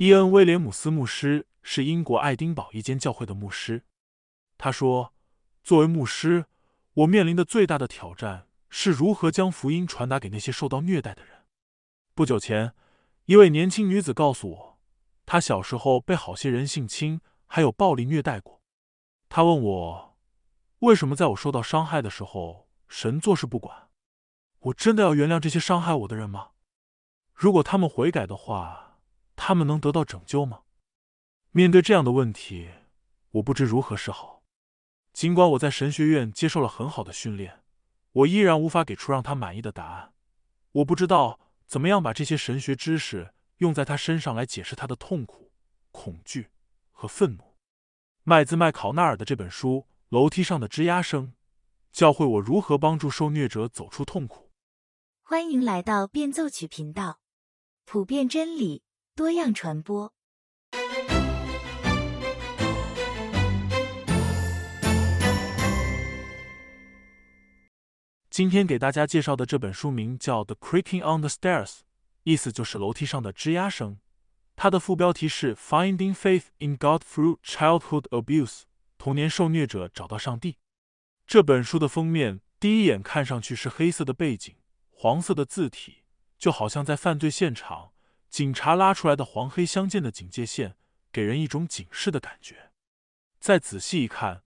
伊恩·威廉姆斯牧师是英国爱丁堡一间教会的牧师。他说：“作为牧师，我面临的最大的挑战是如何将福音传达给那些受到虐待的人。”不久前，一位年轻女子告诉我，她小时候被好些人性侵，还有暴力虐待过。她问我：“为什么在我受到伤害的时候，神坐视不管？我真的要原谅这些伤害我的人吗？如果他们悔改的话，他们能得到拯救吗？”面对这样的问题，我不知如何是好。尽管我在神学院接受了很好的训练，我依然无法给出让他满意的答案。我不知道怎么样把这些神学知识用在他身上来解释他的痛苦、恐惧和愤怒。麦兹麦考纳尔的这本书《楼梯上的吱呀声》，教会我如何帮助受虐者走出痛苦。欢迎来到变奏曲频道，普遍真理，多样传播。今天给大家介绍的这本书名叫《The Creaking on the Stairs》，意思就是楼梯上的吱呀声。它的副标题是《Finding Faith in God Through Childhood Abuse》，童年受虐者找到上帝。这本书的封面第一眼看上去是黑色的背景，黄色的字体，就好像在犯罪现场警察拉出来的黄黑相间的警戒线，给人一种警示的感觉。再仔细一看，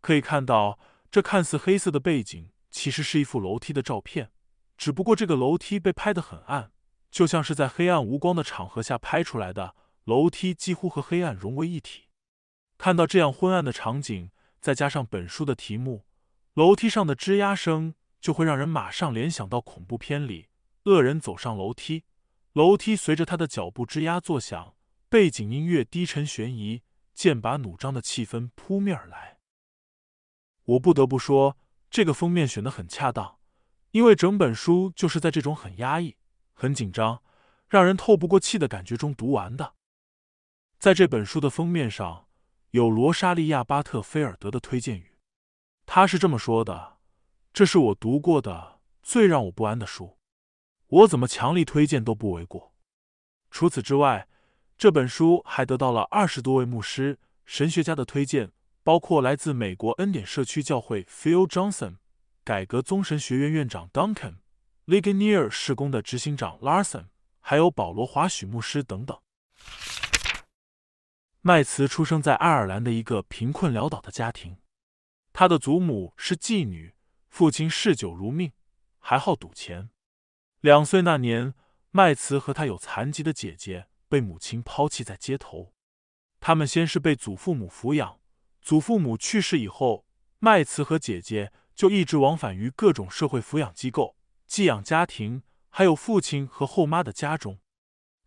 可以看到这看似黑色的背景。其实是一幅楼梯的照片，只不过这个楼梯被拍得很暗，就像是在黑暗无光的场合下拍出来的。楼梯几乎和黑暗融为一体。看到这样昏暗的场景，再加上本书的题目“楼梯上的吱呀声”，就会让人马上联想到恐怖片里恶人走上楼梯，楼梯随着他的脚步吱呀作响，背景音乐低沉悬疑、剑拔弩张的气氛扑面而来。我不得不说。这个封面选的很恰当，因为整本书就是在这种很压抑、很紧张、让人透不过气的感觉中读完的。在这本书的封面上有罗莎莉亚·巴特菲尔德的推荐语，他是这么说的：“这是我读过的最让我不安的书，我怎么强力推荐都不为过。”除此之外，这本书还得到了二十多位牧师、神学家的推荐。包括来自美国恩典社区教会 Phil Johnson、改革宗神学院院长 Duncan、Ligonier 施工的执行长 Larson，还有保罗华许牧师等等。麦茨出生在爱尔兰的一个贫困潦倒的家庭，他的祖母是妓女，父亲嗜酒如命，还好赌钱。两岁那年，麦茨和他有残疾的姐姐被母亲抛弃在街头，他们先是被祖父母抚养。祖父母去世以后，麦茨和姐姐就一直往返于各种社会抚养机构、寄养家庭，还有父亲和后妈的家中。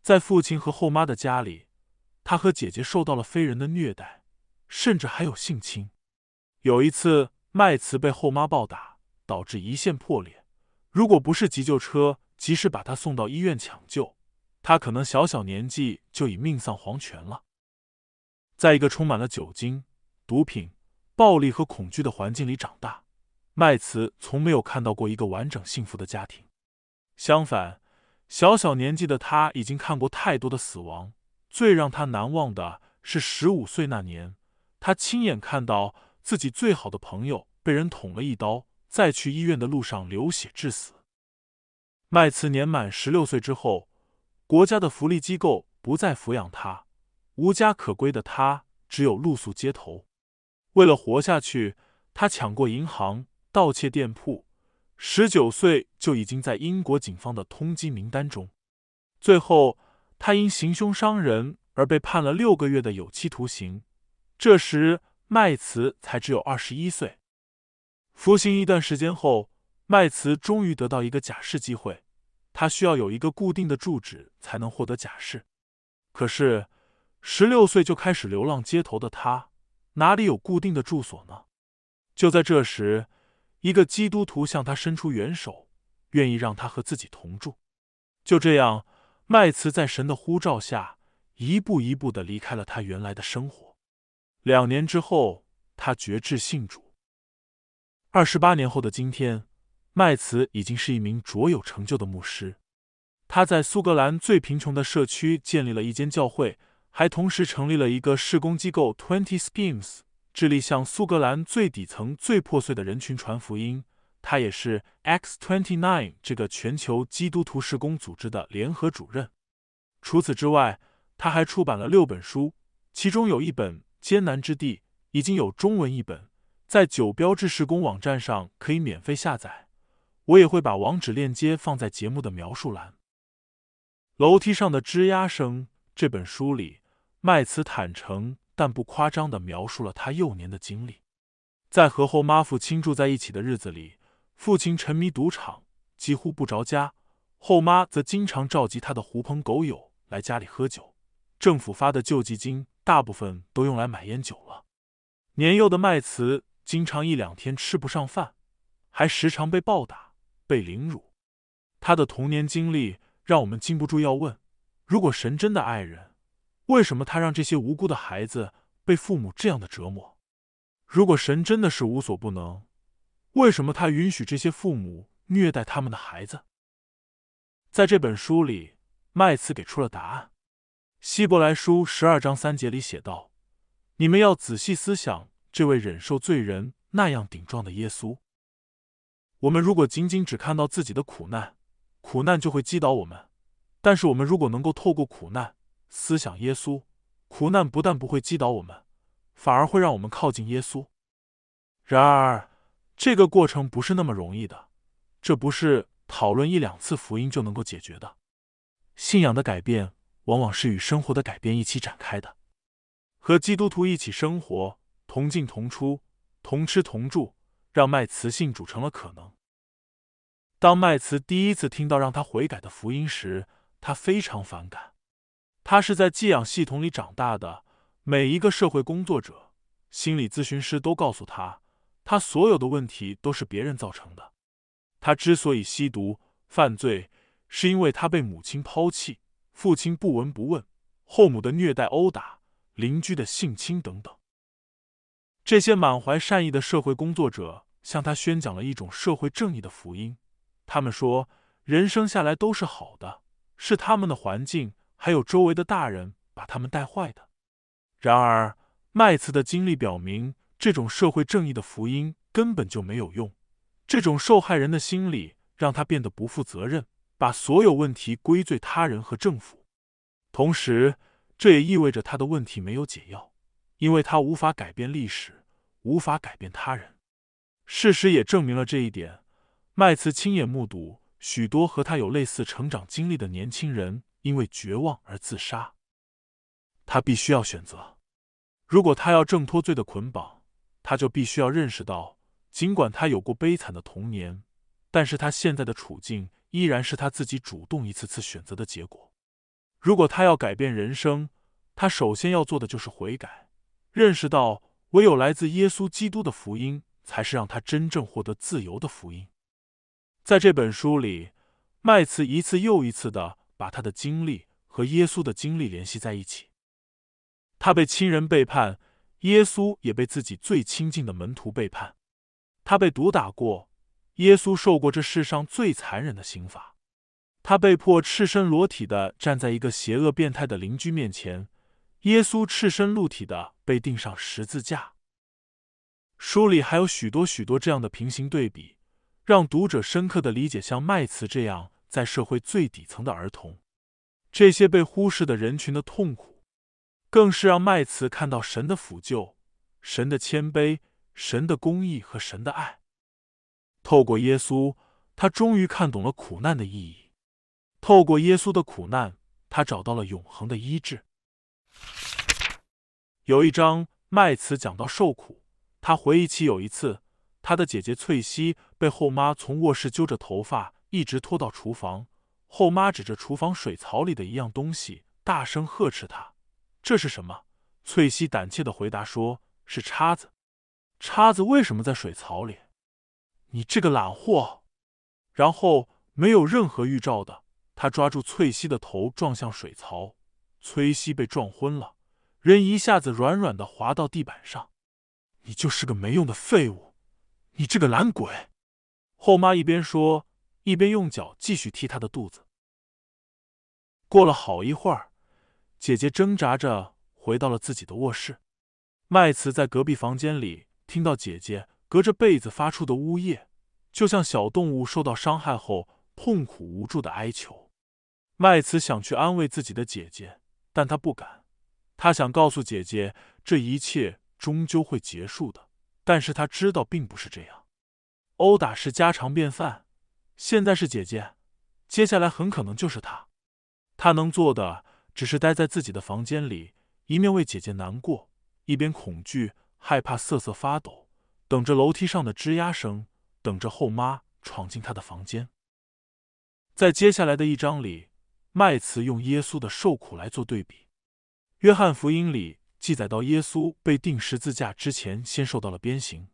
在父亲和后妈的家里，他和姐姐受到了非人的虐待，甚至还有性侵。有一次，麦茨被后妈暴打，导致胰腺破裂。如果不是急救车及时把他送到医院抢救，他可能小小年纪就已命丧黄泉了。在一个充满了酒精。毒品、暴力和恐惧的环境里长大，麦茨从没有看到过一个完整幸福的家庭。相反，小小年纪的他已经看过太多的死亡。最让他难忘的是十五岁那年，他亲眼看到自己最好的朋友被人捅了一刀，在去医院的路上流血致死。麦茨年满十六岁之后，国家的福利机构不再抚养他，无家可归的他只有露宿街头。为了活下去，他抢过银行，盗窃店铺。十九岁就已经在英国警方的通缉名单中。最后，他因行凶伤人而被判了六个月的有期徒刑。这时，麦茨才只有二十一岁。服刑一段时间后，麦茨终于得到一个假释机会。他需要有一个固定的住址才能获得假释。可是，十六岁就开始流浪街头的他。哪里有固定的住所呢？就在这时，一个基督徒向他伸出援手，愿意让他和自己同住。就这样，麦茨在神的呼召下，一步一步的离开了他原来的生活。两年之后，他决志信主。二十八年后的今天，麦茨已经是一名卓有成就的牧师。他在苏格兰最贫穷的社区建立了一间教会，还同时成立了一个施工机构 Twenty Schemes，致力向苏格兰最底层、最破碎的人群传福音。他也是 X Twenty Nine 这个全球基督徒施工组织的联合主任。除此之外，他还出版了六本书，其中有一本《艰难之地》已经有中文译本，在九标志施工网站上可以免费下载。我也会把网址链接放在节目的描述栏。楼梯上的吱呀声。这本书里，麦茨坦诚但不夸张的描述了他幼年的经历。在和后妈父亲住在一起的日子里，父亲沉迷赌场，几乎不着家；后妈则经常召集他的狐朋狗友来家里喝酒。政府发的救济金大部分都用来买烟酒了。年幼的麦茨经常一两天吃不上饭，还时常被暴打。被凌辱，他的童年经历让我们禁不住要问：如果神真的爱人，为什么他让这些无辜的孩子被父母这样的折磨？如果神真的是无所不能，为什么他允许这些父母虐待他们的孩子？在这本书里，麦茨给出了答案。希伯来书十二章三节里写道：“你们要仔细思想这位忍受罪人那样顶撞的耶稣。”我们如果仅仅只看到自己的苦难，苦难就会击倒我们；但是我们如果能够透过苦难思想耶稣，苦难不但不会击倒我们，反而会让我们靠近耶稣。然而，这个过程不是那么容易的，这不是讨论一两次福音就能够解决的。信仰的改变往往是与生活的改变一起展开的。和基督徒一起生活，同进同出，同吃同住。让麦茨信主成了可能。当麦茨第一次听到让他悔改的福音时，他非常反感。他是在寄养系统里长大的，每一个社会工作者、心理咨询师都告诉他，他所有的问题都是别人造成的。他之所以吸毒、犯罪，是因为他被母亲抛弃，父亲不闻不问，后母的虐待、殴打，邻居的性侵等等。这些满怀善意的社会工作者向他宣讲了一种社会正义的福音。他们说，人生下来都是好的，是他们的环境还有周围的大人把他们带坏的。然而，麦茨的经历表明，这种社会正义的福音根本就没有用。这种受害人的心理让他变得不负责任，把所有问题归罪他人和政府。同时，这也意味着他的问题没有解药。因为他无法改变历史，无法改变他人。事实也证明了这一点。麦茨亲眼目睹许多和他有类似成长经历的年轻人因为绝望而自杀。他必须要选择：如果他要挣脱罪的捆绑，他就必须要认识到，尽管他有过悲惨的童年，但是他现在的处境依然是他自己主动一次次选择的结果。如果他要改变人生，他首先要做的就是悔改。认识到，唯有来自耶稣基督的福音，才是让他真正获得自由的福音。在这本书里，麦茨一次又一次的把他的经历和耶稣的经历联系在一起。他被亲人背叛，耶稣也被自己最亲近的门徒背叛。他被毒打过，耶稣受过这世上最残忍的刑罚。他被迫赤身裸体的站在一个邪恶变态的邻居面前。耶稣赤身露体的被钉上十字架。书里还有许多许多这样的平行对比，让读者深刻的理解像麦茨这样在社会最底层的儿童，这些被忽视的人群的痛苦，更是让麦茨看到神的抚救、神的谦卑、神的公义和神的爱。透过耶稣，他终于看懂了苦难的意义；透过耶稣的苦难，他找到了永恒的医治。有一章，麦茨讲到受苦。他回忆起有一次，他的姐姐翠西被后妈从卧室揪着头发，一直拖到厨房。后妈指着厨房水槽里的一样东西，大声呵斥他：“这是什么？”翠西胆怯的回答说：“是叉子。”“叉子为什么在水槽里？”“你这个懒货！”然后没有任何预兆的，他抓住翠西的头撞向水槽。崔西被撞昏了，人一下子软软的滑到地板上。你就是个没用的废物，你这个懒鬼！后妈一边说，一边用脚继续踢他的肚子。过了好一会儿，姐姐挣扎着回到了自己的卧室。麦茨在隔壁房间里听到姐姐隔着被子发出的呜咽，就像小动物受到伤害后痛苦无助的哀求。麦茨想去安慰自己的姐姐，但他不敢。他想告诉姐姐，这一切终究会结束的，但是他知道并不是这样。殴打是家常便饭，现在是姐姐，接下来很可能就是他。他能做的只是待在自己的房间里，一面为姐姐难过。一边恐惧、害怕、瑟瑟发抖，等着楼梯上的吱呀声，等着后妈闯进他的房间。在接下来的一章里，麦茨用耶稣的受苦来做对比。约翰福音里记载到，耶稣被钉十字架之前，先受到了鞭刑。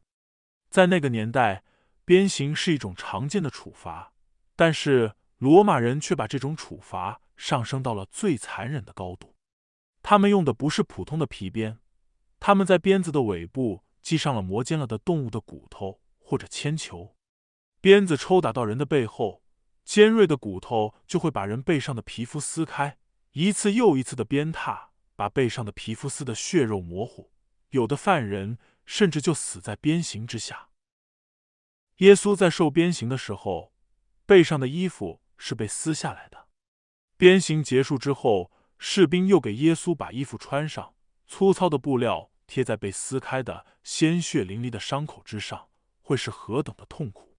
在那个年代，鞭刑是一种常见的处罚，但是罗马人却把这种处罚上升到了最残忍的高度。他们用的不是普通的皮鞭。他们在鞭子的尾部系上了磨尖了的动物的骨头或者铅球，鞭子抽打到人的背后，尖锐的骨头就会把人背上的皮肤撕开。一次又一次的鞭挞，把背上的皮肤撕得血肉模糊，有的犯人甚至就死在鞭刑之下。耶稣在受鞭刑的时候，背上的衣服是被撕下来的。鞭刑结束之后，士兵又给耶稣把衣服穿上。粗糙的布料贴在被撕开的鲜血淋漓的伤口之上，会是何等的痛苦！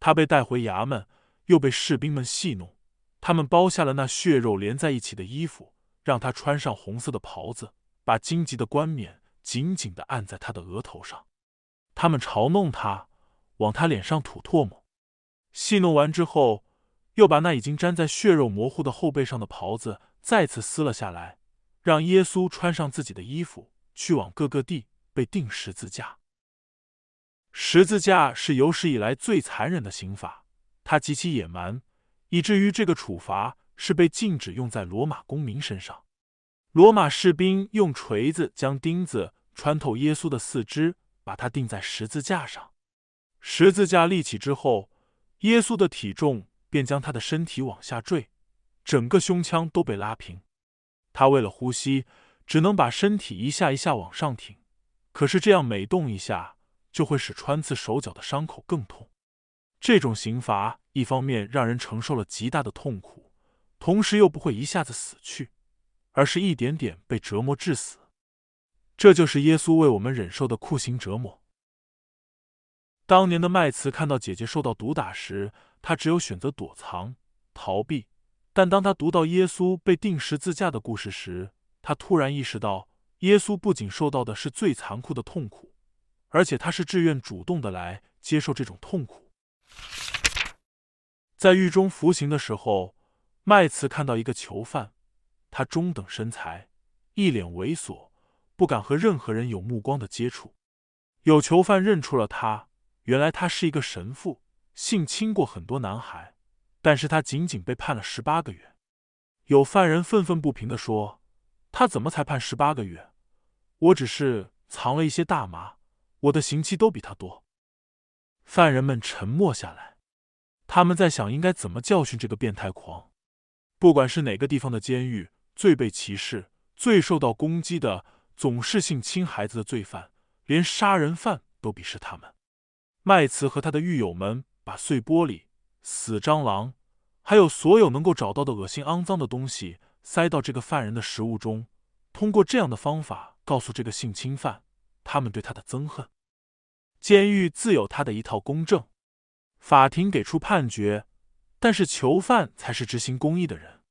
他被带回衙门，又被士兵们戏弄。他们剥下了那血肉连在一起的衣服，让他穿上红色的袍子，把荆棘的冠冕紧紧的按在他的额头上。他们嘲弄他，往他脸上吐唾沫。戏弄完之后，又把那已经粘在血肉模糊的后背上的袍子再次撕了下来。让耶稣穿上自己的衣服，去往各个地被钉十字架。十字架是有史以来最残忍的刑罚，他极其野蛮，以至于这个处罚是被禁止用在罗马公民身上。罗马士兵用锤子将钉子穿透耶稣的四肢，把他钉在十字架上。十字架立起之后，耶稣的体重便将他的身体往下坠，整个胸腔都被拉平。他为了呼吸，只能把身体一下一下往上挺。可是这样每动一下，就会使穿刺手脚的伤口更痛。这种刑罚一方面让人承受了极大的痛苦，同时又不会一下子死去，而是一点点被折磨致死。这就是耶稣为我们忍受的酷刑折磨。当年的麦茨看到姐姐受到毒打时，他只有选择躲藏、逃避。但当他读到耶稣被钉十字架的故事时，他突然意识到，耶稣不仅受到的是最残酷的痛苦，而且他是自愿主动的来接受这种痛苦。在狱中服刑的时候，麦茨看到一个囚犯，他中等身材，一脸猥琐，不敢和任何人有目光的接触。有囚犯认出了他，原来他是一个神父，性侵过很多男孩。但是他仅仅被判了十八个月。有犯人愤愤不平的说：“他怎么才判十八个月？我只是藏了一些大麻，我的刑期都比他多。”犯人们沉默下来，他们在想应该怎么教训这个变态狂。不管是哪个地方的监狱，最被歧视、最受到攻击的，总是性侵孩子的罪犯，连杀人犯都鄙视他们。麦茨和他的狱友们把碎玻璃。死蟑螂，还有所有能够找到的恶心肮脏的东西，塞到这个犯人的食物中。通过这样的方法，告诉这个性侵犯他们对他的憎恨。监狱自有他的一套公正，法庭给出判决，但是囚犯才是执行公义的人。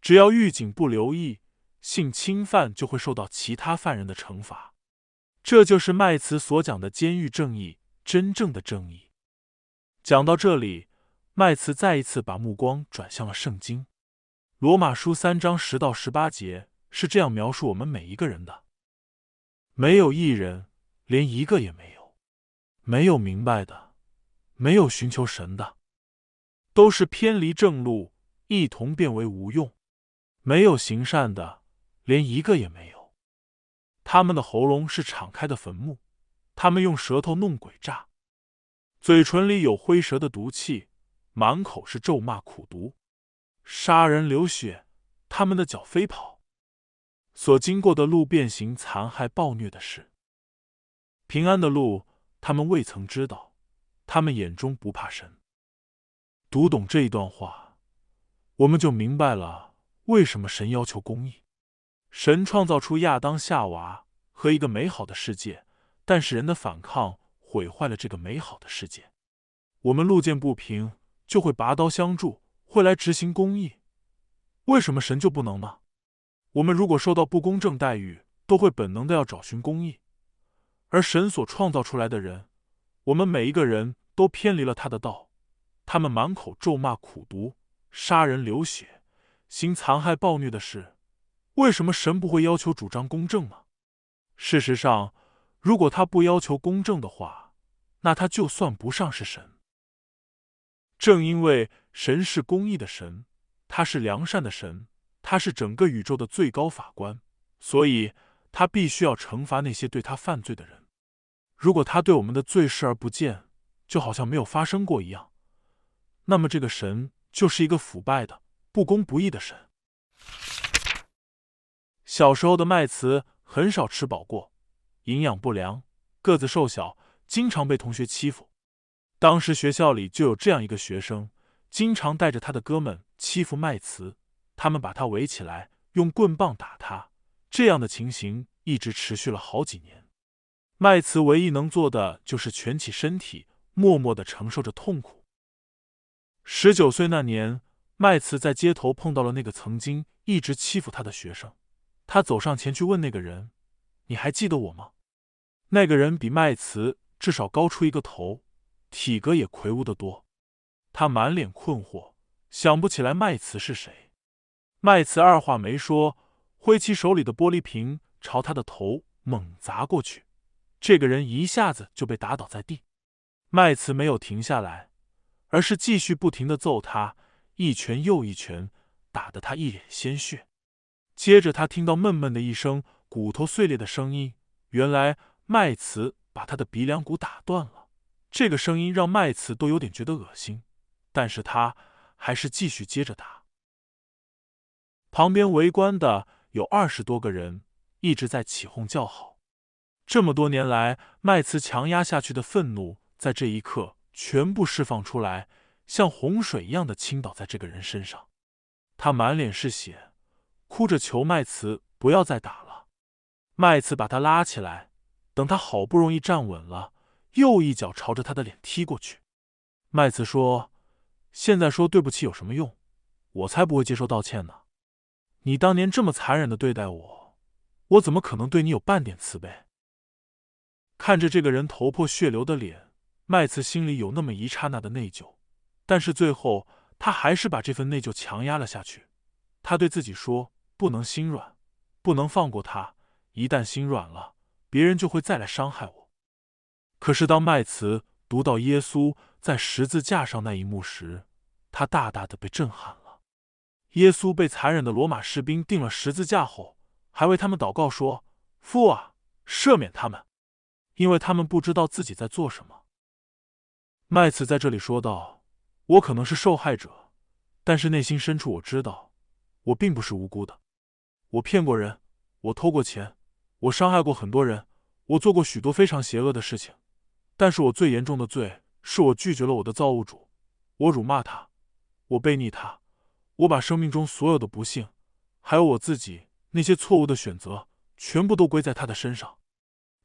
只要狱警不留意，性侵犯就会受到其他犯人的惩罚。这就是麦茨所讲的监狱正义，真正的正义。讲到这里。麦茨再一次把目光转向了圣经，《罗马书》三章十到十八节是这样描述我们每一个人的：没有一人，连一个也没有；没有明白的，没有寻求神的，都是偏离正路，一同变为无用；没有行善的，连一个也没有。他们的喉咙是敞开的坟墓，他们用舌头弄鬼诈，嘴唇里有灰蛇的毒气。满口是咒骂苦毒，杀人流血，他们的脚飞跑，所经过的路变形残害暴虐的事。平安的路，他们未曾知道，他们眼中不怕神。读懂这一段话，我们就明白了为什么神要求公义。神创造出亚当、夏娃和一个美好的世界，但是人的反抗毁坏了这个美好的世界。我们路见不平，就会拔刀相助，会来执行公义。为什么神就不能呢？我们如果受到不公正待遇，都会本能的要找寻公义。而神所创造出来的人，我们每一个人都偏离了他的道，他们满口咒骂、苦毒、杀人、流血、行残害、暴虐的事。为什么神不会要求主张公正呢？事实上，如果他不要求公正的话，那他就算不上是神。正因为神是公义的神，他是良善的神，他是整个宇宙的最高法官，所以他必须要惩罚那些对他犯罪的人。如果他对我们的罪视而不见，就好像没有发生过一样，那么这个神就是一个腐败的、不公不义的神。小时候的麦茨很少吃饱过，营养不良，个子瘦小，经常被同学欺负。当时学校里就有这样一个学生，经常带着他的哥们欺负麦茨，他们把他围起来，用棍棒打他。这样的情形一直持续了好几年。麦茨唯一能做的就是蜷起身体，默默的承受着痛苦。十九岁那年，麦茨在街头碰到了那个曾经一直欺负他的学生，他走上前去问那个人：“你还记得我吗？”那个人比麦茨至少高出一个头，体格也魁梧得多。他满脸困惑，想不起来麦茨是谁。麦茨二话没说，挥起手里的玻璃瓶朝他的头猛砸过去。这个人一下子就被打倒在地，麦茨没有停下来，而是继续不停的揍他，一拳又一拳，打得他一脸鲜血。接着他听到闷闷的一声骨头碎裂的声音，原来麦茨把他的鼻梁骨打断了。这个声音让麦茨都有点觉得恶心，但是他还是继续接着打。旁边围观的有二十多个人，一直在起哄叫好。这么多年来，麦茨强压下去的愤怒，在这一刻全部释放出来，像洪水一样的倾倒在这个人身上。他满脸是血，哭着求麦茨不要再打了。麦茨把他拉起来，等他好不容易站稳了，又一脚朝着他的脸踢过去。麦茨说：“现在说对不起有什么用？我才不会接受道歉呢！你当年这么残忍的对待我，我怎么可能对你有半点慈悲？”看着这个人头破血流的脸，麦茨心里有那么一刹那的内疚，但是最后他还是把这份内疚强压了下去。他对自己说：“不能心软，不能放过他。一旦心软了，别人就会再来伤害我。”可是当麦茨读到耶稣在十字架上那一幕时，他大大的被震撼了。耶稣被残忍的罗马士兵钉了十字架后，还为他们祷告说：“父啊，赦免他们。”因为他们不知道自己在做什么。麦茨在这里说道：“我可能是受害者，但是内心深处我知道，我并不是无辜的。我骗过人，我偷过钱，我伤害过很多人，我做过许多非常邪恶的事情。但是我最严重的罪是我拒绝了我的造物主，我辱骂他，我背逆他，我把生命中所有的不幸，还有我自己那些错误的选择，全部都归在他的身上。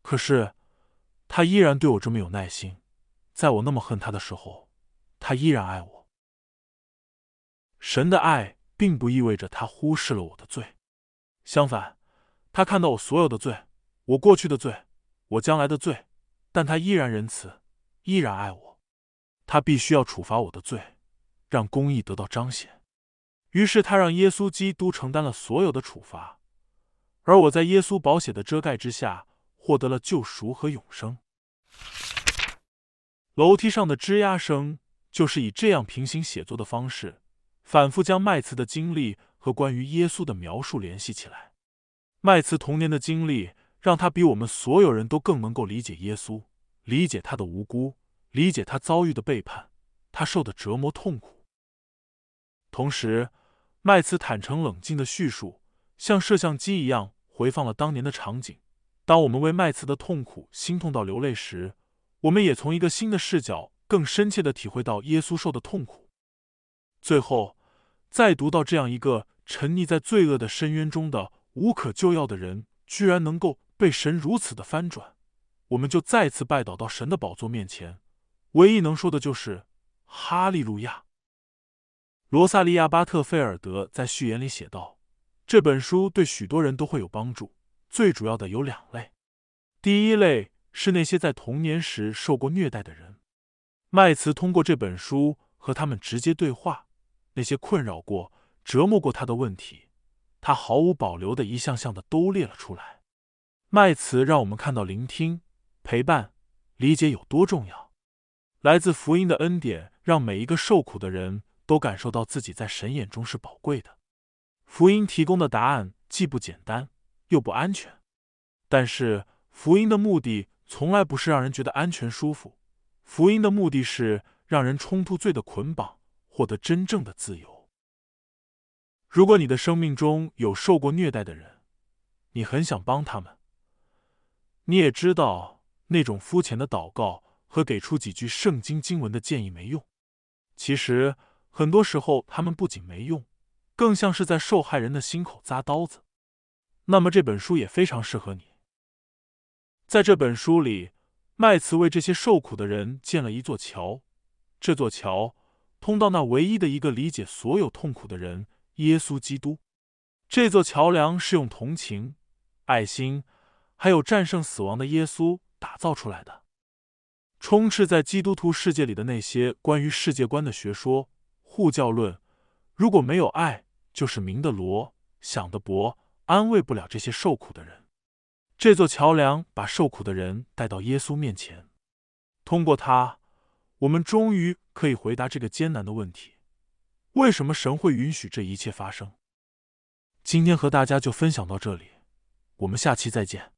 可是。”他依然对我这么有耐心，在我那么恨他的时候，他依然爱我。神的爱并不意味着他忽视了我的罪，相反，他看到我所有的罪，我过去的罪，我将来的罪，但他依然仁慈，依然爱我。他必须要处罚我的罪，让公义得到彰显。于是他让耶稣基督承担了所有的处罚，而我在耶稣宝血的遮盖之下。获得了救赎和永生。楼梯上的吱呀声，就是以这样平行写作的方式，反复将麦茨的经历和关于耶稣的描述联系起来。麦茨童年的经历，让他比我们所有人都更能够理解耶稣，理解他的无辜，理解他遭遇的背叛，他受的折磨痛苦。同时，麦茨坦诚冷静的叙述，像摄像机一样回放了当年的场景。当我们为麦茨的痛苦心痛到流泪时，我们也从一个新的视角，更深切的体会到耶稣受的痛苦。最后，再读到这样一个沉溺在罪恶的深渊中的无可救药的人，居然能够被神如此的翻转，我们就再次拜倒到神的宝座面前，唯一能说的就是哈利路亚。罗萨利亚·巴特菲尔德在序言里写道：“这本书对许多人都会有帮助。”最主要的有两类，第一类是那些在童年时受过虐待的人。麦茨通过这本书和他们直接对话，那些困扰过、折磨过他的问题，他毫无保留的一项项的都列了出来。麦茨让我们看到聆听、陪伴、理解有多重要。来自福音的恩典，让每一个受苦的人都感受到自己在神眼中是宝贵的。福音提供的答案既不简单。又不安全，但是福音的目的从来不是让人觉得安全舒服。福音的目的是让人冲突罪的捆绑，获得真正的自由。如果你的生命中有受过虐待的人，你很想帮他们，你也知道那种肤浅的祷告和给出几句圣经经文的建议没用。其实很多时候他们不仅没用，更像是在受害人的心口扎刀子。那么这本书也非常适合你。在这本书里，麦茨为这些受苦的人建了一座桥，这座桥通到那唯一的一个理解所有痛苦的人——耶稣基督。这座桥梁是用同情、爱心，还有战胜死亡的耶稣打造出来的。充斥在基督徒世界里的那些关于世界观的学说、护教论，如果没有爱，就是明的罗，想的博。安慰不了这些受苦的人。这座桥梁把受苦的人带到耶稣面前，通过它，我们终于可以回答这个艰难的问题：为什么神会允许这一切发生？今天和大家就分享到这里，我们下期再见。